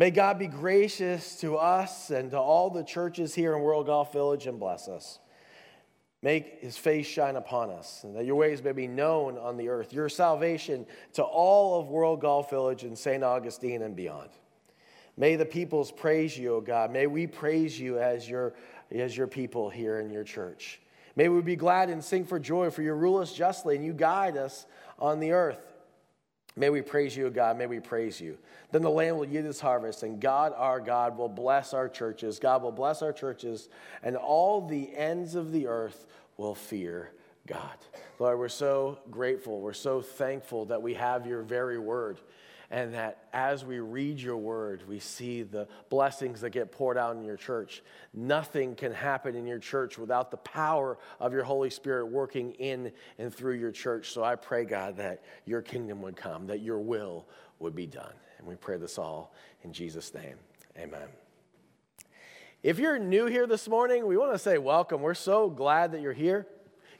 May God be gracious to us and to all the churches here in World Golf Village and bless us. Make his face shine upon us, and that your ways may be known on the earth, your salvation to all of World Golf Village and St. Augustine and beyond. May the peoples praise you, O God. May we praise you as your, as your people here in your church. May we be glad and sing for joy, for you rule us justly and you guide us on the earth. May we praise you, God. May we praise you. Then the land will yield its harvest, and God, our God, will bless our churches. God will bless our churches, and all the ends of the earth will fear God. Lord, we're so grateful. We're so thankful that we have your very word and that as we read your word, we see the blessings that get poured out in your church. Nothing can happen in your church without the power of your Holy Spirit working in and through your church. So I pray, God, that your kingdom would come, that your will would be done. And we pray this all in Jesus' name. Amen. If you're new here this morning, we want to say welcome. We're so glad that you're here.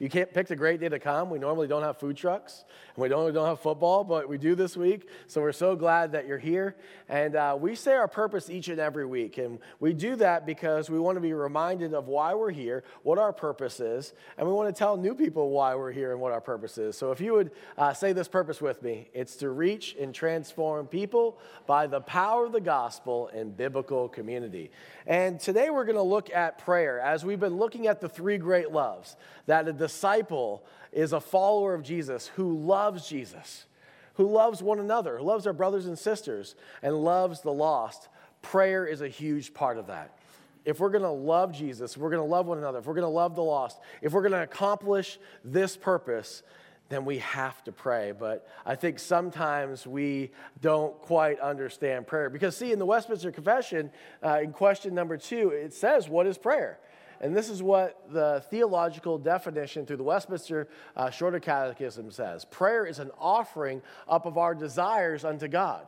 You can't pick a great day to come. We normally don't have food trucks, and we don't, don't have football, but we do this week. So we're so glad that you're here. And uh, we say our purpose each and every week. And we do that because we want to be reminded of why we're here, what our purpose is, and we want to tell new people why we're here and what our purpose is. So if you would uh, say this purpose with me, it's to reach and transform people by the power of the gospel and biblical community. And today we're going to look at prayer as we've been looking at the three great loves that a disciple is a follower of Jesus who loves Jesus, who loves one another, who loves our brothers and sisters, and loves the lost. Prayer is a huge part of that. If we're going to love Jesus, we're going to love one another, if we're going to love the lost, if we're going to accomplish this purpose, then we have to pray. But I think sometimes we don't quite understand prayer. Because, see, in the Westminster Confession, uh, in question number two, it says, What is prayer? And this is what the theological definition through the Westminster uh, Shorter Catechism says Prayer is an offering up of our desires unto God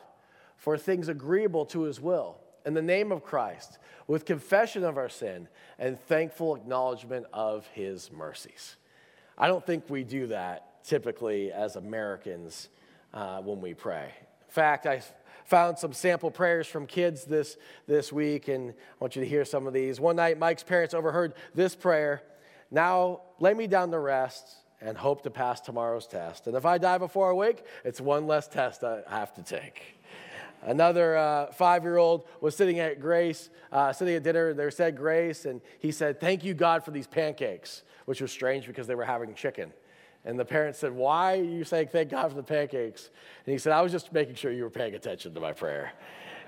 for things agreeable to his will, in the name of Christ, with confession of our sin and thankful acknowledgement of his mercies. I don't think we do that typically as Americans uh, when we pray. In fact, I found some sample prayers from kids this, this week, and I want you to hear some of these. One night, Mike's parents overheard this prayer Now lay me down to rest and hope to pass tomorrow's test. And if I die before I wake, it's one less test I have to take. Another uh, five year old was sitting at Grace, uh, sitting at dinner, they said Grace, and he said, Thank you, God, for these pancakes, which was strange because they were having chicken. And the parents said, Why are you saying thank God for the pancakes? And he said, I was just making sure you were paying attention to my prayer.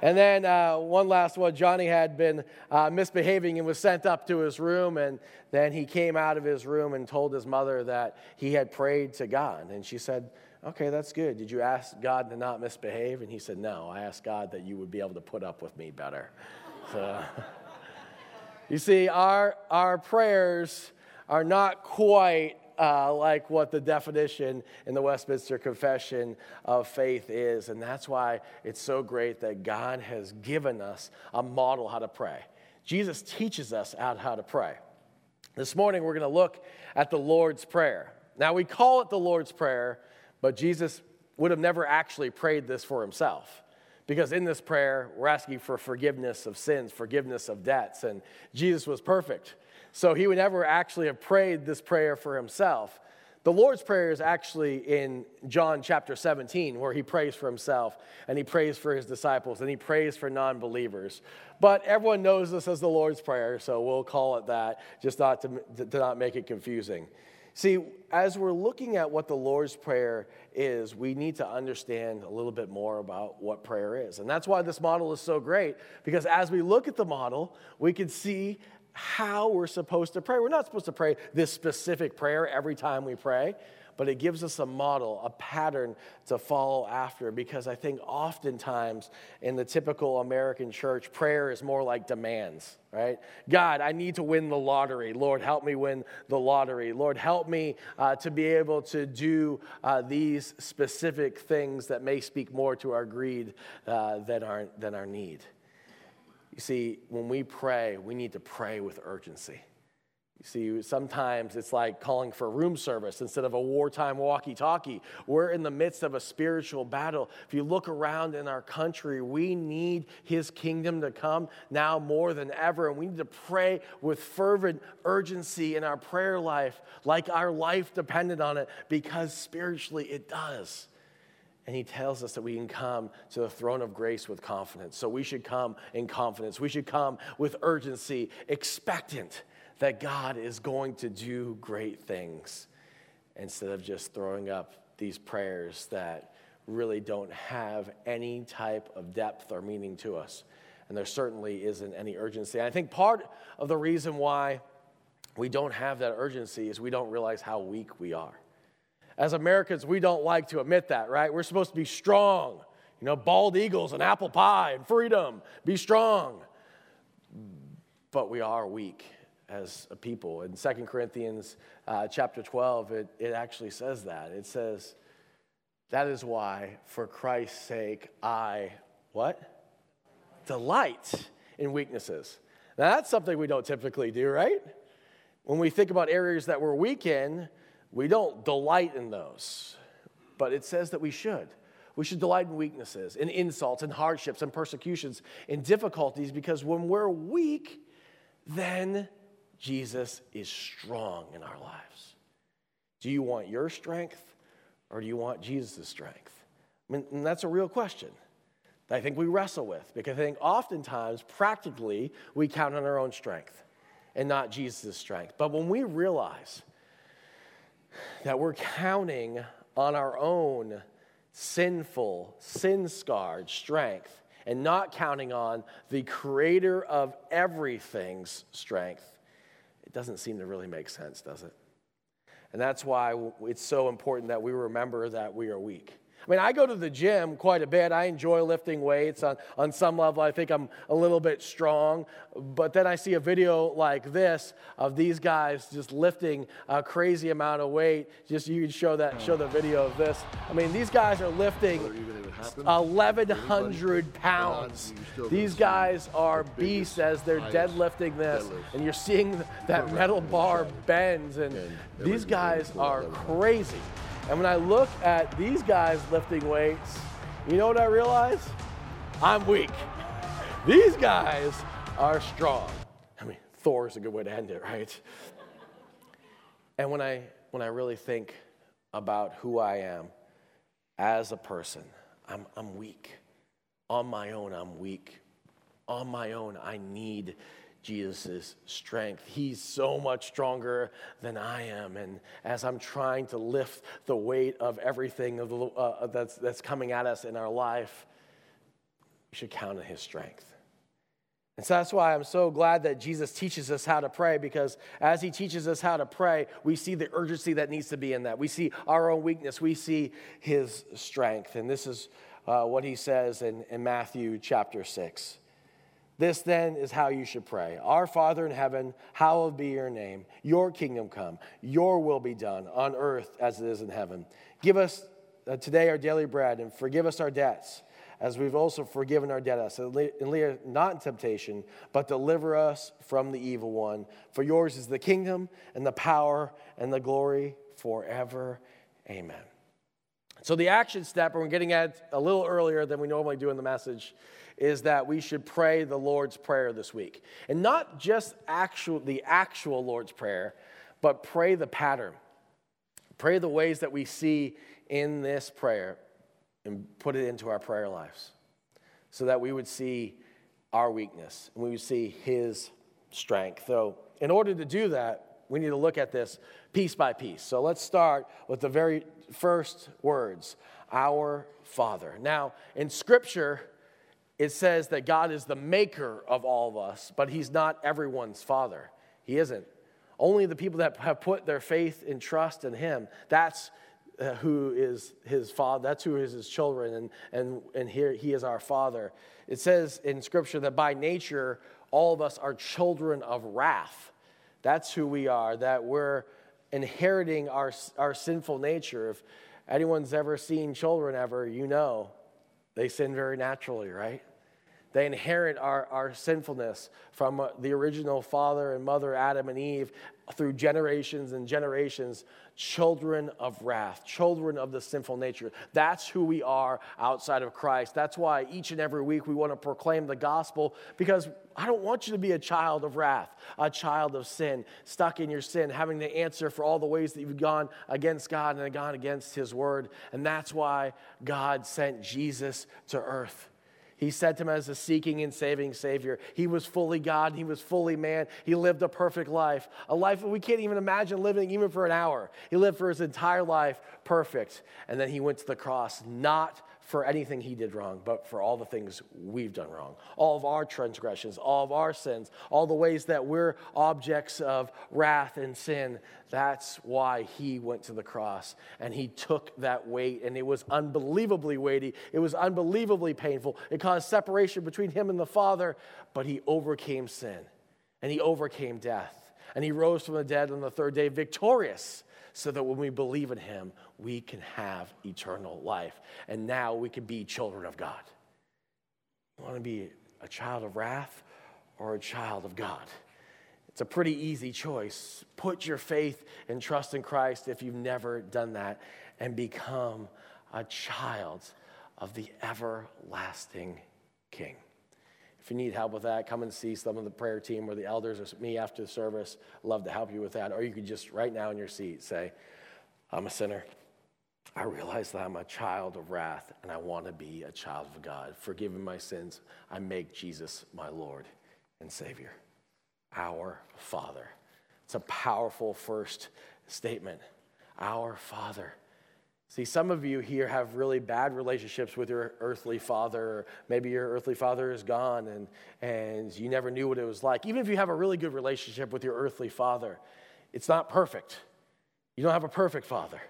And then uh, one last one Johnny had been uh, misbehaving and was sent up to his room. And then he came out of his room and told his mother that he had prayed to God. And she said, Okay, that's good. Did you ask God to not misbehave? And he said, No, I asked God that you would be able to put up with me better. So, you see, our, our prayers are not quite uh, like what the definition in the Westminster Confession of Faith is. And that's why it's so great that God has given us a model how to pray. Jesus teaches us out how to pray. This morning, we're going to look at the Lord's Prayer. Now, we call it the Lord's Prayer, but Jesus would have never actually prayed this for himself. Because in this prayer, we're asking for forgiveness of sins, forgiveness of debts, and Jesus was perfect. So he would never actually have prayed this prayer for himself. The Lord's Prayer is actually in John chapter 17, where he prays for himself and he prays for his disciples and he prays for non believers. But everyone knows this as the Lord's Prayer, so we'll call it that, just not to, to not make it confusing. See, as we're looking at what the Lord's Prayer is, we need to understand a little bit more about what prayer is. And that's why this model is so great, because as we look at the model, we can see how we're supposed to pray. We're not supposed to pray this specific prayer every time we pray, but it gives us a model, a pattern to follow after because I think oftentimes in the typical American church, prayer is more like demands, right? God, I need to win the lottery. Lord, help me win the lottery. Lord, help me uh, to be able to do uh, these specific things that may speak more to our greed uh, than, our, than our need. You see, when we pray, we need to pray with urgency. You see, sometimes it's like calling for room service instead of a wartime walkie talkie. We're in the midst of a spiritual battle. If you look around in our country, we need His kingdom to come now more than ever. And we need to pray with fervent urgency in our prayer life, like our life depended on it, because spiritually it does. And he tells us that we can come to the throne of grace with confidence. So we should come in confidence. We should come with urgency, expectant that God is going to do great things instead of just throwing up these prayers that really don't have any type of depth or meaning to us. And there certainly isn't any urgency. I think part of the reason why we don't have that urgency is we don't realize how weak we are. As Americans, we don't like to admit that, right? We're supposed to be strong, you know, bald eagles and apple pie and freedom, be strong. But we are weak as a people. In 2 Corinthians uh, chapter 12, it, it actually says that. It says, That is why, for Christ's sake, I, what? Delight in weaknesses. Now, that's something we don't typically do, right? When we think about areas that we're weak in, we don't delight in those. But it says that we should. We should delight in weaknesses, in insults, in hardships, in persecutions, in difficulties, because when we're weak, then Jesus is strong in our lives. Do you want your strength or do you want Jesus' strength? I mean, that's a real question that I think we wrestle with because I think oftentimes, practically, we count on our own strength and not Jesus' strength. But when we realize that we're counting on our own sinful, sin scarred strength and not counting on the creator of everything's strength, it doesn't seem to really make sense, does it? And that's why it's so important that we remember that we are weak. I mean, I go to the gym quite a bit. I enjoy lifting weights. On, on some level, I think I'm a little bit strong. But then I see a video like this of these guys just lifting a crazy amount of weight. Just you can show that, show the video of this. I mean, these guys are lifting 1,100 pounds. These guys are beasts as they're deadlifting this. And you're seeing that metal bar bends. And these guys are crazy. And when I look at these guys lifting weights, you know what I realize? I'm weak. These guys are strong. I mean, Thor is a good way to end it, right? And when I when I really think about who I am as a person, I'm, I'm weak. On my own, I'm weak. On my own, I need Jesus' strength. He's so much stronger than I am. And as I'm trying to lift the weight of everything of the, uh, that's, that's coming at us in our life, we should count on his strength. And so that's why I'm so glad that Jesus teaches us how to pray because as he teaches us how to pray, we see the urgency that needs to be in that. We see our own weakness, we see his strength. And this is uh, what he says in, in Matthew chapter 6. This then is how you should pray Our Father in heaven, hallowed be your name. Your kingdom come, your will be done on earth as it is in heaven. Give us uh, today our daily bread and forgive us our debts as we've also forgiven our debtors. And lead us not in temptation, but deliver us from the evil one. For yours is the kingdom and the power and the glory forever. Amen. So, the action step, and we're getting at a little earlier than we normally do in the message, is that we should pray the Lord's Prayer this week. And not just actual, the actual Lord's Prayer, but pray the pattern. Pray the ways that we see in this prayer and put it into our prayer lives so that we would see our weakness and we would see His strength. So, in order to do that, we need to look at this piece by piece. So, let's start with the very first words Our Father. Now, in Scripture, it says that God is the maker of all of us, but He's not everyone's father. He isn't. Only the people that have put their faith and trust in Him, that's uh, who is His father, that's who is His children, and, and, and here He is our Father. It says in Scripture that by nature, all of us are children of wrath. That's who we are, that we're inheriting our, our sinful nature. If anyone's ever seen children ever, you know they sin very naturally, right? They inherit our, our sinfulness from uh, the original father and mother, Adam and Eve, through generations and generations, children of wrath, children of the sinful nature. That's who we are outside of Christ. That's why each and every week we want to proclaim the gospel because I don't want you to be a child of wrath, a child of sin, stuck in your sin, having to answer for all the ways that you've gone against God and gone against His word. And that's why God sent Jesus to earth. He sent him as a seeking and saving Savior. He was fully God, he was fully man. He lived a perfect life, a life that we can't even imagine living even for an hour. He lived for his entire life perfect. And then he went to the cross, not for anything he did wrong, but for all the things we've done wrong. All of our transgressions, all of our sins, all the ways that we're objects of wrath and sin. That's why he went to the cross and he took that weight, and it was unbelievably weighty. It was unbelievably painful. It caused separation between him and the Father, but he overcame sin and he overcame death. And he rose from the dead on the third day victorious so that when we believe in him, we can have eternal life. And now we can be children of God. You want to be a child of wrath or a child of God? It's a pretty easy choice. Put your faith and trust in Christ if you've never done that and become a child of the everlasting King. If you need help with that, come and see some of the prayer team or the elders or me after the service. love to help you with that. Or you could just right now in your seat say, I'm a sinner. I realize that I'm a child of wrath and I want to be a child of God. Forgive my sins. I make Jesus my Lord and Savior. Our Father. It's a powerful first statement. Our Father. See, some of you here have really bad relationships with your earthly father. Maybe your earthly father is gone and, and you never knew what it was like. Even if you have a really good relationship with your earthly father, it's not perfect. You don't have a perfect father.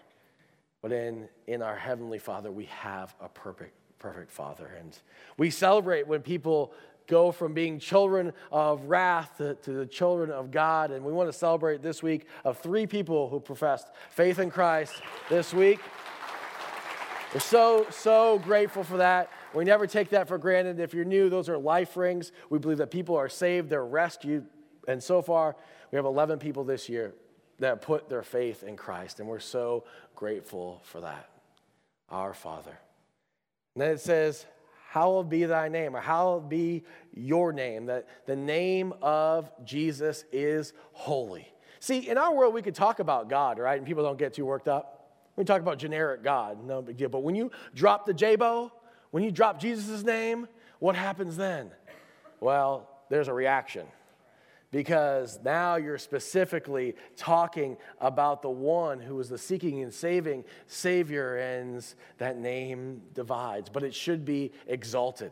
But in, in our heavenly father, we have a perfect, perfect father. And we celebrate when people go from being children of wrath to, to, the children of God. And we want to celebrate this week of three people who professed faith in Christ this week. We're so, so grateful for that. We never take that for granted. If you're new, those are life rings. We believe that people are saved, they're rescued. And so far, we have 11 people this year that put their faith in Christ. And we're so grateful for that. Our Father. And then it says, Hallowed be thy name, or hallowed be your name. That the name of Jesus is holy. See, in our world, we could talk about God, right? And people don't get too worked up. We talk about generic God, no big deal. But when you drop the J-Bo, when you drop Jesus' name, what happens then? Well, there's a reaction because now you're specifically talking about the one who is the seeking and saving Savior, and that name divides, but it should be exalted.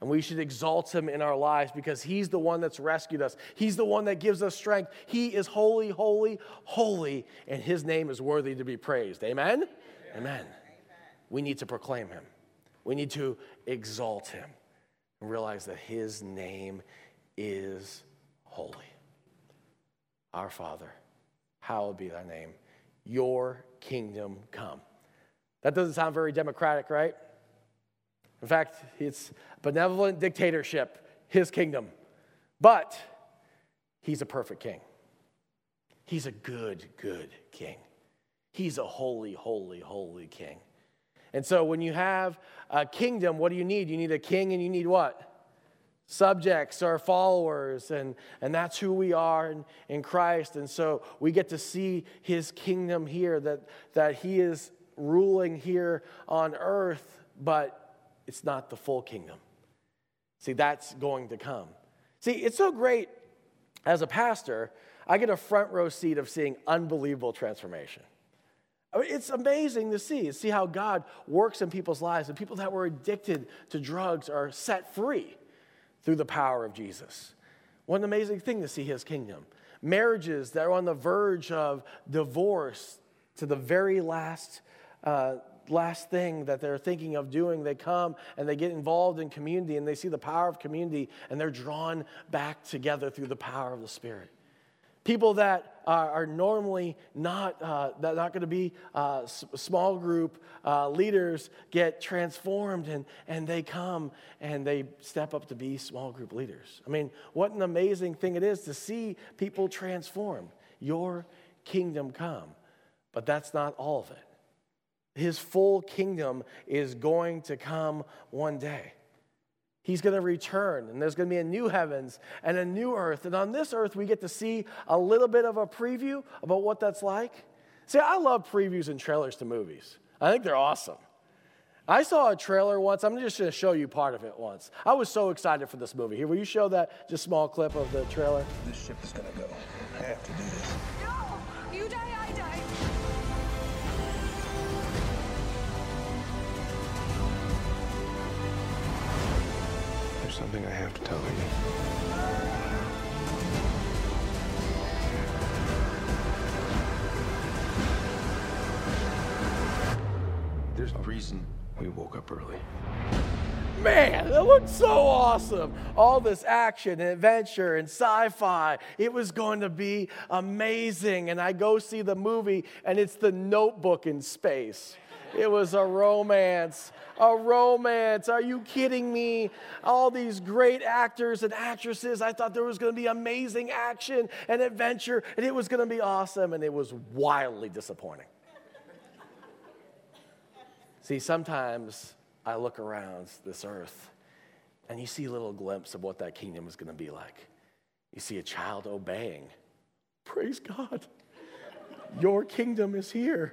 And we should exalt him in our lives because he's the one that's rescued us. He's the one that gives us strength. He is holy, holy, holy, and his name is worthy to be praised. Amen? Amen. Amen. We need to proclaim him, we need to exalt him and realize that his name is holy. Our Father, hallowed be thy name. Your kingdom come. That doesn't sound very democratic, right? In fact, it's benevolent dictatorship, his kingdom. But he's a perfect king. He's a good, good king. He's a holy, holy, holy king. And so when you have a kingdom, what do you need? You need a king and you need what? Subjects or followers, and, and that's who we are in, in Christ. And so we get to see his kingdom here, that, that he is ruling here on earth, but it's not the full kingdom. See, that's going to come. See, it's so great as a pastor, I get a front row seat of seeing unbelievable transformation. I mean, it's amazing to see, see how God works in people's lives, and people that were addicted to drugs are set free through the power of Jesus. What an amazing thing to see his kingdom. Marriages that are on the verge of divorce to the very last uh, last thing that they're thinking of doing, they come and they get involved in community and they see the power of community and they're drawn back together through the power of the Spirit. People that are, are normally not, uh, not going to be uh, small group uh, leaders get transformed and, and they come and they step up to be small group leaders. I mean, what an amazing thing it is to see people transformed. Your kingdom come. But that's not all of it. His full kingdom is going to come one day. He's going to return, and there's going to be a new heavens and a new earth. And on this earth, we get to see a little bit of a preview about what that's like. See, I love previews and trailers to movies, I think they're awesome. I saw a trailer once. I'm just going to show you part of it once. I was so excited for this movie. Here, will you show that just small clip of the trailer? This ship is going to go. I have to do this. Something I have to tell you. There's a reason we woke up early. Man, that looked so awesome. All this action and adventure and sci fi. It was going to be amazing. And I go see the movie, and it's the notebook in space. It was a romance. A romance. Are you kidding me? All these great actors and actresses. I thought there was going to be amazing action and adventure, and it was going to be awesome, and it was wildly disappointing. See, sometimes I look around this earth and you see a little glimpse of what that kingdom is going to be like. You see a child obeying. Praise God. Your kingdom is here.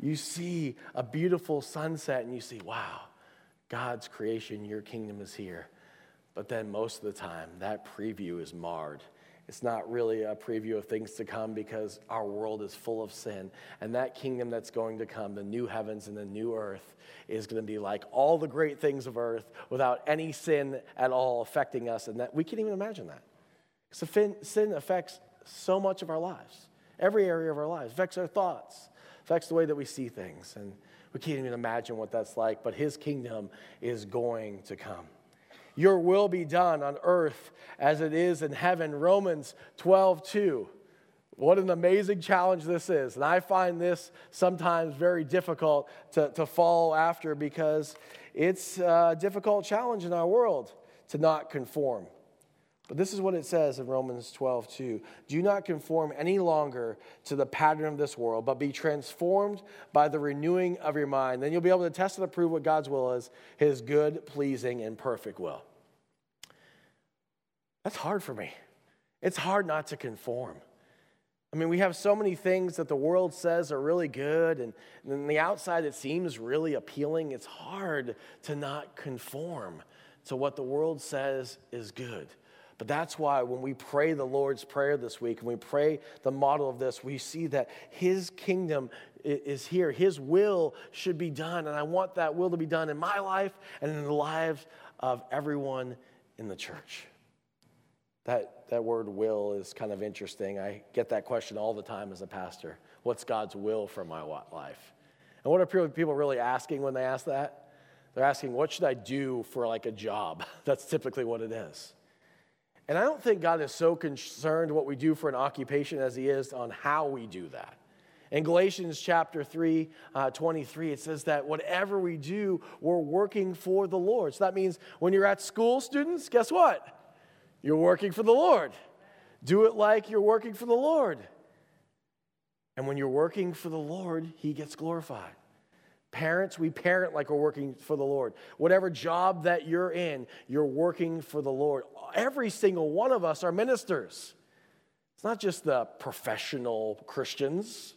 You see a beautiful sunset and you see, wow, God's creation, your kingdom is here. But then most of the time, that preview is marred. It's not really a preview of things to come because our world is full of sin. And that kingdom that's going to come, the new heavens and the new earth, is going to be like all the great things of earth without any sin at all affecting us. And that we can't even imagine that. Because sin affects so much of our lives, every area of our lives, affects our thoughts, affects the way that we see things. And we can't even imagine what that's like, but his kingdom is going to come. Your will be done on earth as it is in heaven. Romans 12, 2. What an amazing challenge this is. And I find this sometimes very difficult to, to follow after because it's a difficult challenge in our world to not conform. But this is what it says in Romans 12, 2. Do not conform any longer to the pattern of this world, but be transformed by the renewing of your mind. Then you'll be able to test and approve what God's will is, his good, pleasing, and perfect will. That's hard for me. It's hard not to conform. I mean, we have so many things that the world says are really good, and, on the outside it seems really appealing. It's hard to not conform to what the world says is good. But that's why when we pray the Lord's Prayer this week and we pray the model of this, we see that His kingdom is here. His will should be done. And I want that will to be done in my life and in the lives of everyone in the church. That, that word will is kind of interesting. I get that question all the time as a pastor. What's God's will for my life? And what are people really asking when they ask that? They're asking, what should I do for like a job? That's typically what it is. And I don't think God is so concerned what we do for an occupation as he is on how we do that. In Galatians chapter 3, uh, 23, it says that whatever we do, we're working for the Lord. So that means when you're at school, students, guess what? You're working for the Lord. Do it like you're working for the Lord. And when you're working for the Lord, he gets glorified. Parents, we parent like we're working for the Lord. Whatever job that you're in, you're working for the Lord. Every single one of us are ministers. It's not just the professional Christians,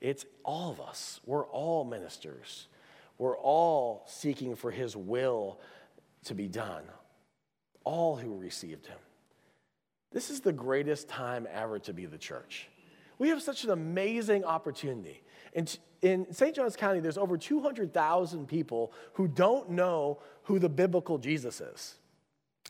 it's all of us. We're all ministers. We're all seeking for His will to be done. All who received Him. This is the greatest time ever to be the church. We have such an amazing opportunity. In, in St. Johns County, there's over 200,000 people who don't know who the biblical Jesus is.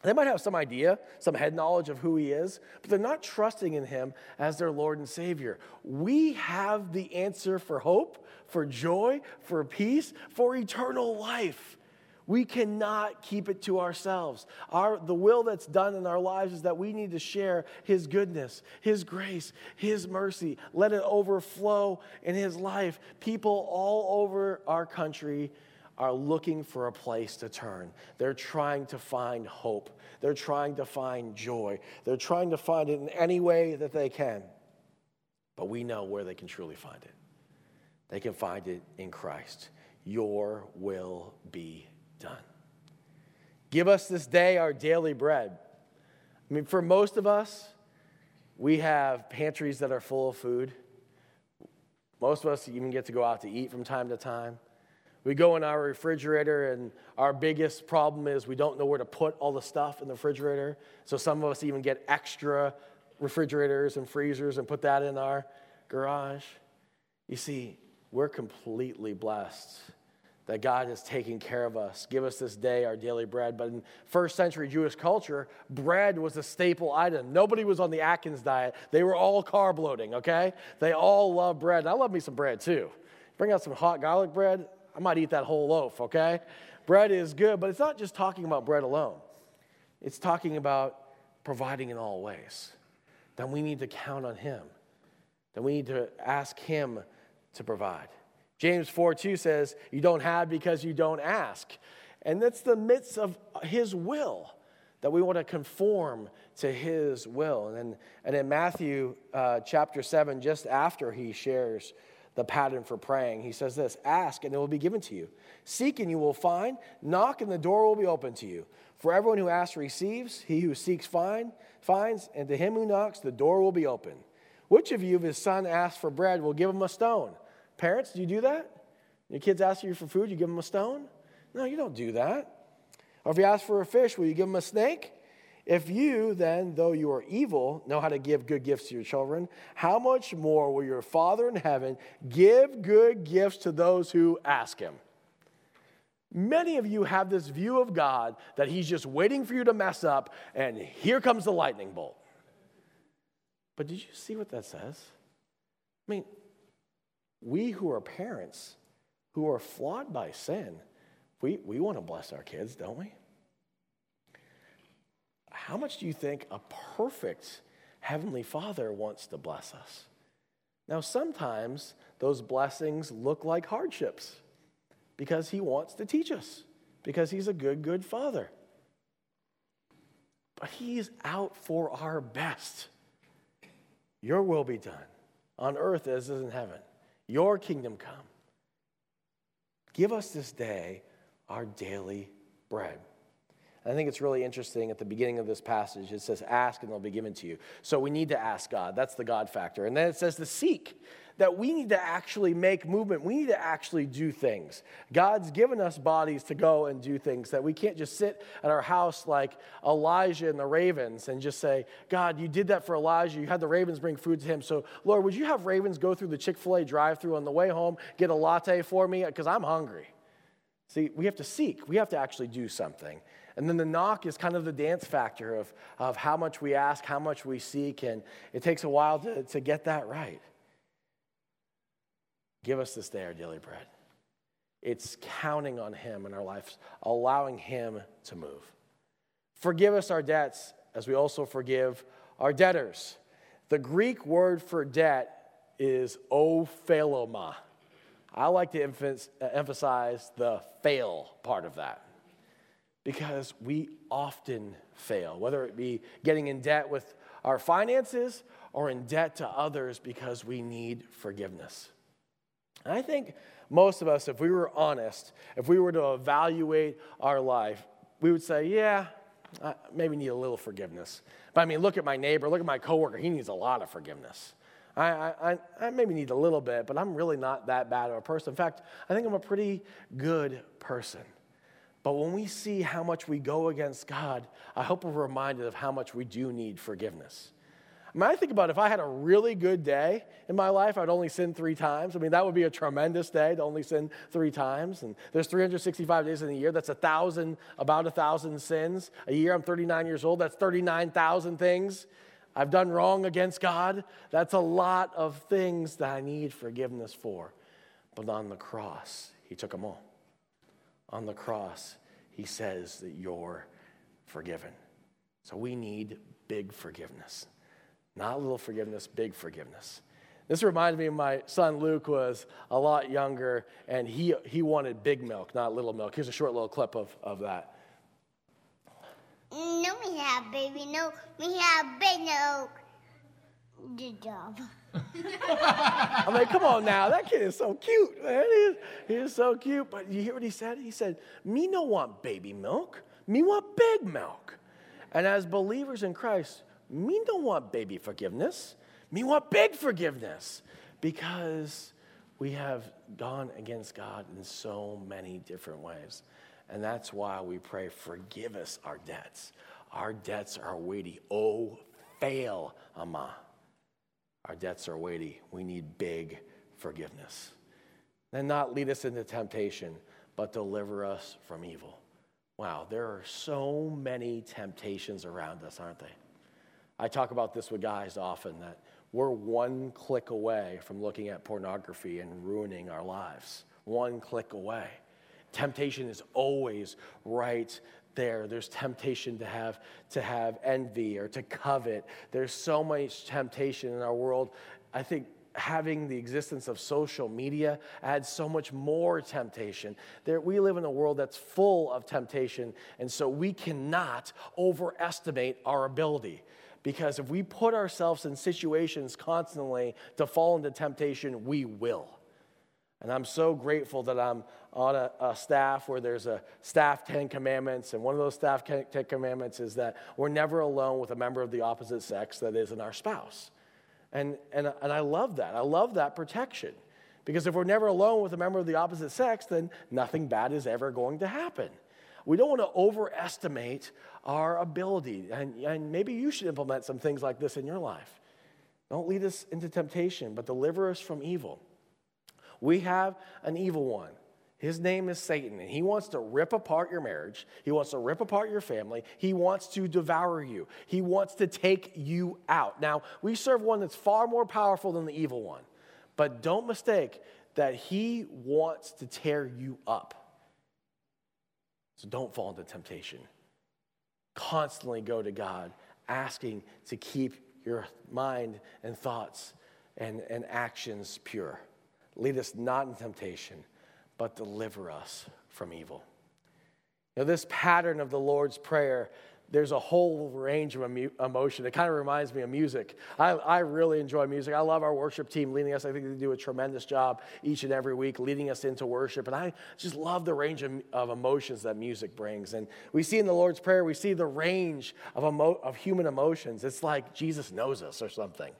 They might have some idea, some head knowledge of who he is, but they're not trusting in him as their Lord and Savior. We have the answer for hope, for joy, for peace, for eternal life. We cannot keep it to ourselves. Our, the will that's done in our lives is that we need to share His goodness, His grace, His mercy. Let it overflow in His life. People all over our country are looking for a place to turn. They're trying to find hope. They're trying to find joy. They're trying to find it in any way that they can. But we know where they can truly find it. They can find it in Christ. Your will be done. Give us this day our daily bread. I mean, for most of us, we have pantries that are full of food. Most of us even get to go out to eat from time to time. We go in our refrigerator, and our biggest problem is we don't know where to put all the stuff in the refrigerator. So some of us even get extra refrigerators and freezers and put that in our garage. You see, we're completely blessed that God is taking care of us. Give us this day our daily bread. But in first century Jewish culture, bread was a staple item. Nobody was on the Atkins diet. They were all carb loading, okay? They all love bread. I love me some bread too. Bring out some hot garlic bread. I might eat that whole loaf, okay? Bread is good, but it's not just talking about bread alone. It's talking about providing in all ways. Then we need to count on Him. Then we need to ask Him to provide. James 4 2 says, You don't have because you don't ask. And that's the midst of His will that we want to conform to His will. And, and in Matthew uh, chapter 7, just after He shares the pattern for praying, He says this Ask and it will be given to you. Seek and you will find. Knock and the door will be open to you. For everyone who asks receives, he who seeks find, finds, and to him who knocks, the door will be open. Which of you, if his son asks for bread, will give him a stone? Parents, do you do that? Your kids ask you for food, you give them a stone? No, you don't do that. Or if you ask for a fish, will you give them a snake? If you, then, though you are evil, know how to give good gifts to your children, how much more will your Father in heaven give good gifts to those who ask him? Many of you have this view of God that He's just waiting for you to mess up, and here comes the lightning bolt. But did you see what that says? I mean, we who are parents, who are flawed by sin, we, we want to bless our kids, don't we? How much do you think a perfect Heavenly Father wants to bless us? Now, sometimes those blessings look like hardships because He wants to teach us, because He's a good, good Father. But He's out for our best. Your will be done on earth as is in heaven. Your kingdom come. Give us this day our daily bread. I think it's really interesting at the beginning of this passage. It says, Ask and they'll be given to you. So we need to ask God. That's the God factor. And then it says to seek, that we need to actually make movement. We need to actually do things. God's given us bodies to go and do things that we can't just sit at our house like Elijah and the ravens and just say, God, you did that for Elijah. You had the ravens bring food to him. So, Lord, would you have ravens go through the Chick fil A drive through on the way home, get a latte for me? Because I'm hungry. See, we have to seek, we have to actually do something. And then the knock is kind of the dance factor of, of how much we ask, how much we seek, and it takes a while to, to get that right. Give us this day our daily bread. It's counting on Him in our lives, allowing Him to move. Forgive us our debts as we also forgive our debtors. The Greek word for debt is opheilema. I like to uh, emphasize the fail part of that because we often fail, whether it be getting in debt with our finances or in debt to others because we need forgiveness. I think most of us, if we were honest, if we were to evaluate our life, we would say, yeah, I maybe need a little forgiveness. But I mean, look at my neighbor, look at my coworker, he needs a lot of forgiveness. I, I, I maybe need a little bit, but I'm really not that bad of a person. In fact, I think I'm a pretty good person. But when we see how much we go against God, I hope we're reminded of how much we do need forgiveness. I mean, I think about if I had a really good day in my life, I'd only sin three times. I mean, that would be a tremendous day to only sin three times. And there's 365 days in a year. That's a thousand, about a thousand sins a year. I'm 39 years old. That's 39,000 things I've done wrong against God. That's a lot of things that I need forgiveness for. But on the cross, He took them all. On the cross, he says that you're forgiven. So we need big forgiveness. Not little forgiveness, big forgiveness. This reminds me of my son Luke was a lot younger and he, he wanted big milk, not little milk. Here's a short little clip of, of that. No, we have baby milk. We have big milk. Good job. I'm like, come on now, that kid is so cute. Man. He, is, he is so cute. But you hear what he said? He said, Me no want baby milk. Me want big milk. And as believers in Christ, me don't want baby forgiveness. Me want big forgiveness because we have gone against God in so many different ways. And that's why we pray, forgive us our debts. Our debts are weighty. Oh, fail, Ama. Our debts are weighty. We need big forgiveness. And not lead us into temptation, but deliver us from evil. Wow, there are so many temptations around us, aren't they? I talk about this with guys often that we're one click away from looking at pornography and ruining our lives. One click away. Temptation is always right there. There's temptation to have to have envy or to covet. There's so much temptation in our world. I think having the existence of social media adds so much more temptation. There, we live in a world that's full of temptation, and so we cannot overestimate our ability. Because if we put ourselves in situations constantly to fall into temptation, we will. And I'm so grateful that I'm on a, a, staff where there's a staff 10 commandments. And one of those staff 10 commandments is that we're never alone with a member of the opposite sex that isn't our spouse. And, and, and I love that. I love that protection. Because if we're never alone with a member of the opposite sex, then nothing bad is ever going to happen. We don't want to overestimate our ability. And, and maybe you should implement some things like this in your life. Don't lead us into temptation, but deliver us from evil. We have an evil one. His name is Satan, and he wants to rip apart your marriage. He wants to rip apart your family. He wants to devour you. He wants to take you out. Now, we serve one that's far more powerful than the evil one, but don't mistake that he wants to tear you up. So don't fall into temptation. Constantly go to God, asking to keep your mind and thoughts and, and actions pure. Lead us not in temptation, but deliver us from evil. Now, this pattern of the Lord's Prayer, there's a whole range of emotion. It kind of reminds me of music. I, I really enjoy music. I love our worship team leading us. I think they do a tremendous job each and every week leading us into worship. And I just love the range of, of emotions that music brings. And we see in the Lord's Prayer, we see the range of, emo, of human emotions. It's like Jesus knows us or something.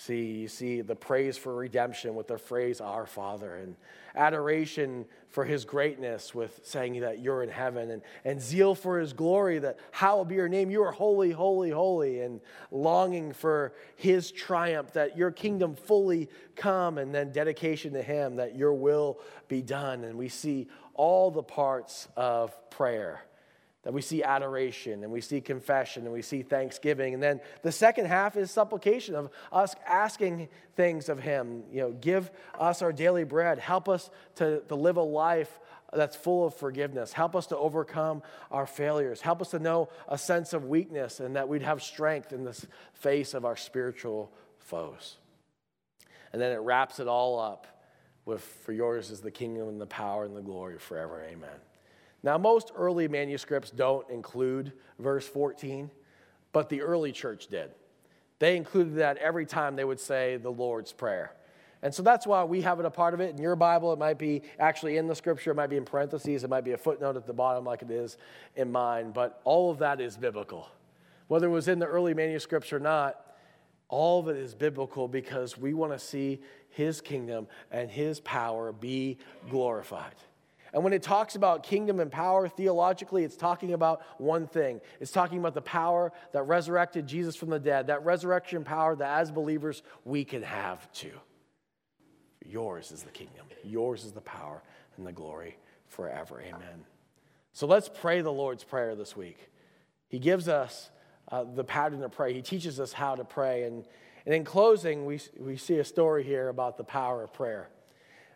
See, you see the praise for redemption with the phrase Our Father, and adoration for his greatness with saying that you're in heaven, and, and zeal for his glory that hallowed be your name, you are holy, holy, holy, and longing for his triumph that your kingdom fully come, and then dedication to him that your will be done. And we see all the parts of prayer that we see adoration and we see confession and we see thanksgiving. And then the second half is supplication of us asking things of Him. You know, give us our daily bread. Help us to, to live a life that's full of forgiveness. Help us to overcome our failures. Help us to know a sense of weakness and that we'd have strength in the face of our spiritual foes. And then it wraps it all up with, For yours is the kingdom and the power and the glory forever. Amen. Now, most early manuscripts don't include verse 14, but the early church did. They included that every time they would say the Lord's Prayer. And so that's why we have it a part of it. In your Bible, it might be actually in the scripture, it might be in parentheses, it might be a footnote at the bottom, like it is in mine, but all of that is biblical. Whether it was in the early manuscripts or not, all of it is biblical because we want to see his kingdom and his power be glorified. And when it talks about kingdom and power theologically, it's talking about one thing. It's talking about the power that resurrected Jesus from the dead, that resurrection power that as believers we can have too. Yours is the kingdom, yours is the power and the glory forever. Amen. So let's pray the Lord's Prayer this week. He gives us uh, the pattern to pray, He teaches us how to pray. And, and in closing, we, we see a story here about the power of prayer.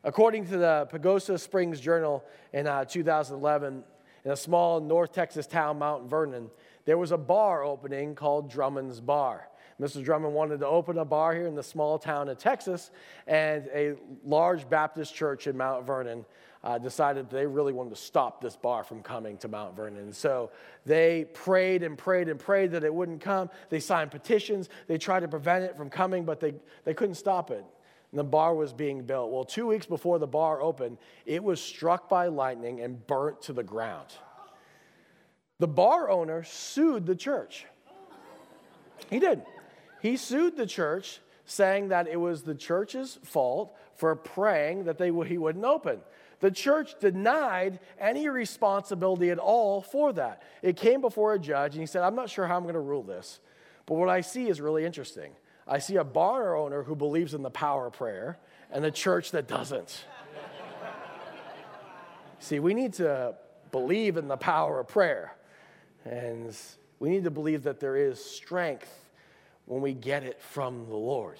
According to the Pagosa Springs Journal in uh, 2011, in a small North Texas town, Mount Vernon, there was a bar opening called Drummond's Bar. Mr. Drummond wanted to open a bar here in the small town of Texas, and a large Baptist church in Mount Vernon uh, decided they really wanted to stop this bar from coming to Mount Vernon. So they prayed and prayed and prayed that it wouldn't come. They signed petitions. They tried to prevent it from coming, but they, they couldn't stop it. And the bar was being built. Well, two weeks before the bar opened, it was struck by lightning and burnt to the ground. The bar owner sued the church. He did. He sued the church, saying that it was the church's fault for praying that they, he wouldn't open. The church denied any responsibility at all for that. It came before a judge, and he said, I'm not sure how I'm going to rule this, but what I see is really interesting. I see a bar owner who believes in the power of prayer and a church that doesn't. see, we need to believe in the power of prayer, and we need to believe that there is strength when we get it from the Lord.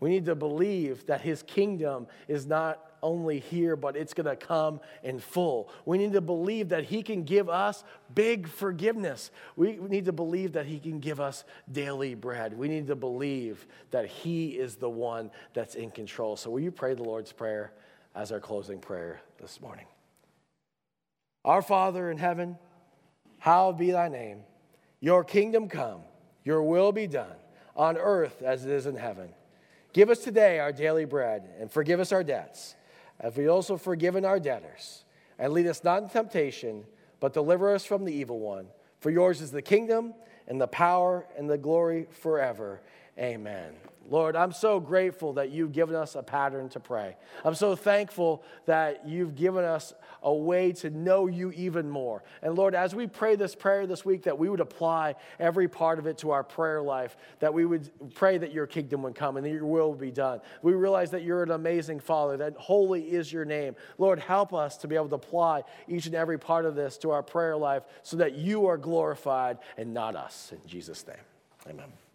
We need to believe that His kingdom is not only here, but it's going to come in full. We need to believe that He can give us big forgiveness. We need to believe that He can give us daily bread. We need to believe that He is the one that's in control. So, will you pray the Lord's Prayer as our closing prayer this morning? Our Father in heaven, hallowed be thy name. Your kingdom come, your will be done on earth as it is in heaven. Give us today our daily bread and forgive us our debts, as we also forgiven our debtors. And lead us not in temptation, but deliver us from the evil one. For yours is the kingdom and the power and the glory forever. Amen. Lord, I'm so grateful that you've given us a pattern to pray. I'm so thankful that you've given us a way to know you even more. And Lord, as we pray this prayer this week, that we would apply every part of it to our prayer life, that we would pray that your kingdom would come and that your will would be done. We realize that you're an amazing Father, that holy is your name. Lord, help us to be able to apply each and every part of this to our prayer life so that you are glorified and not us. In Jesus' name, amen.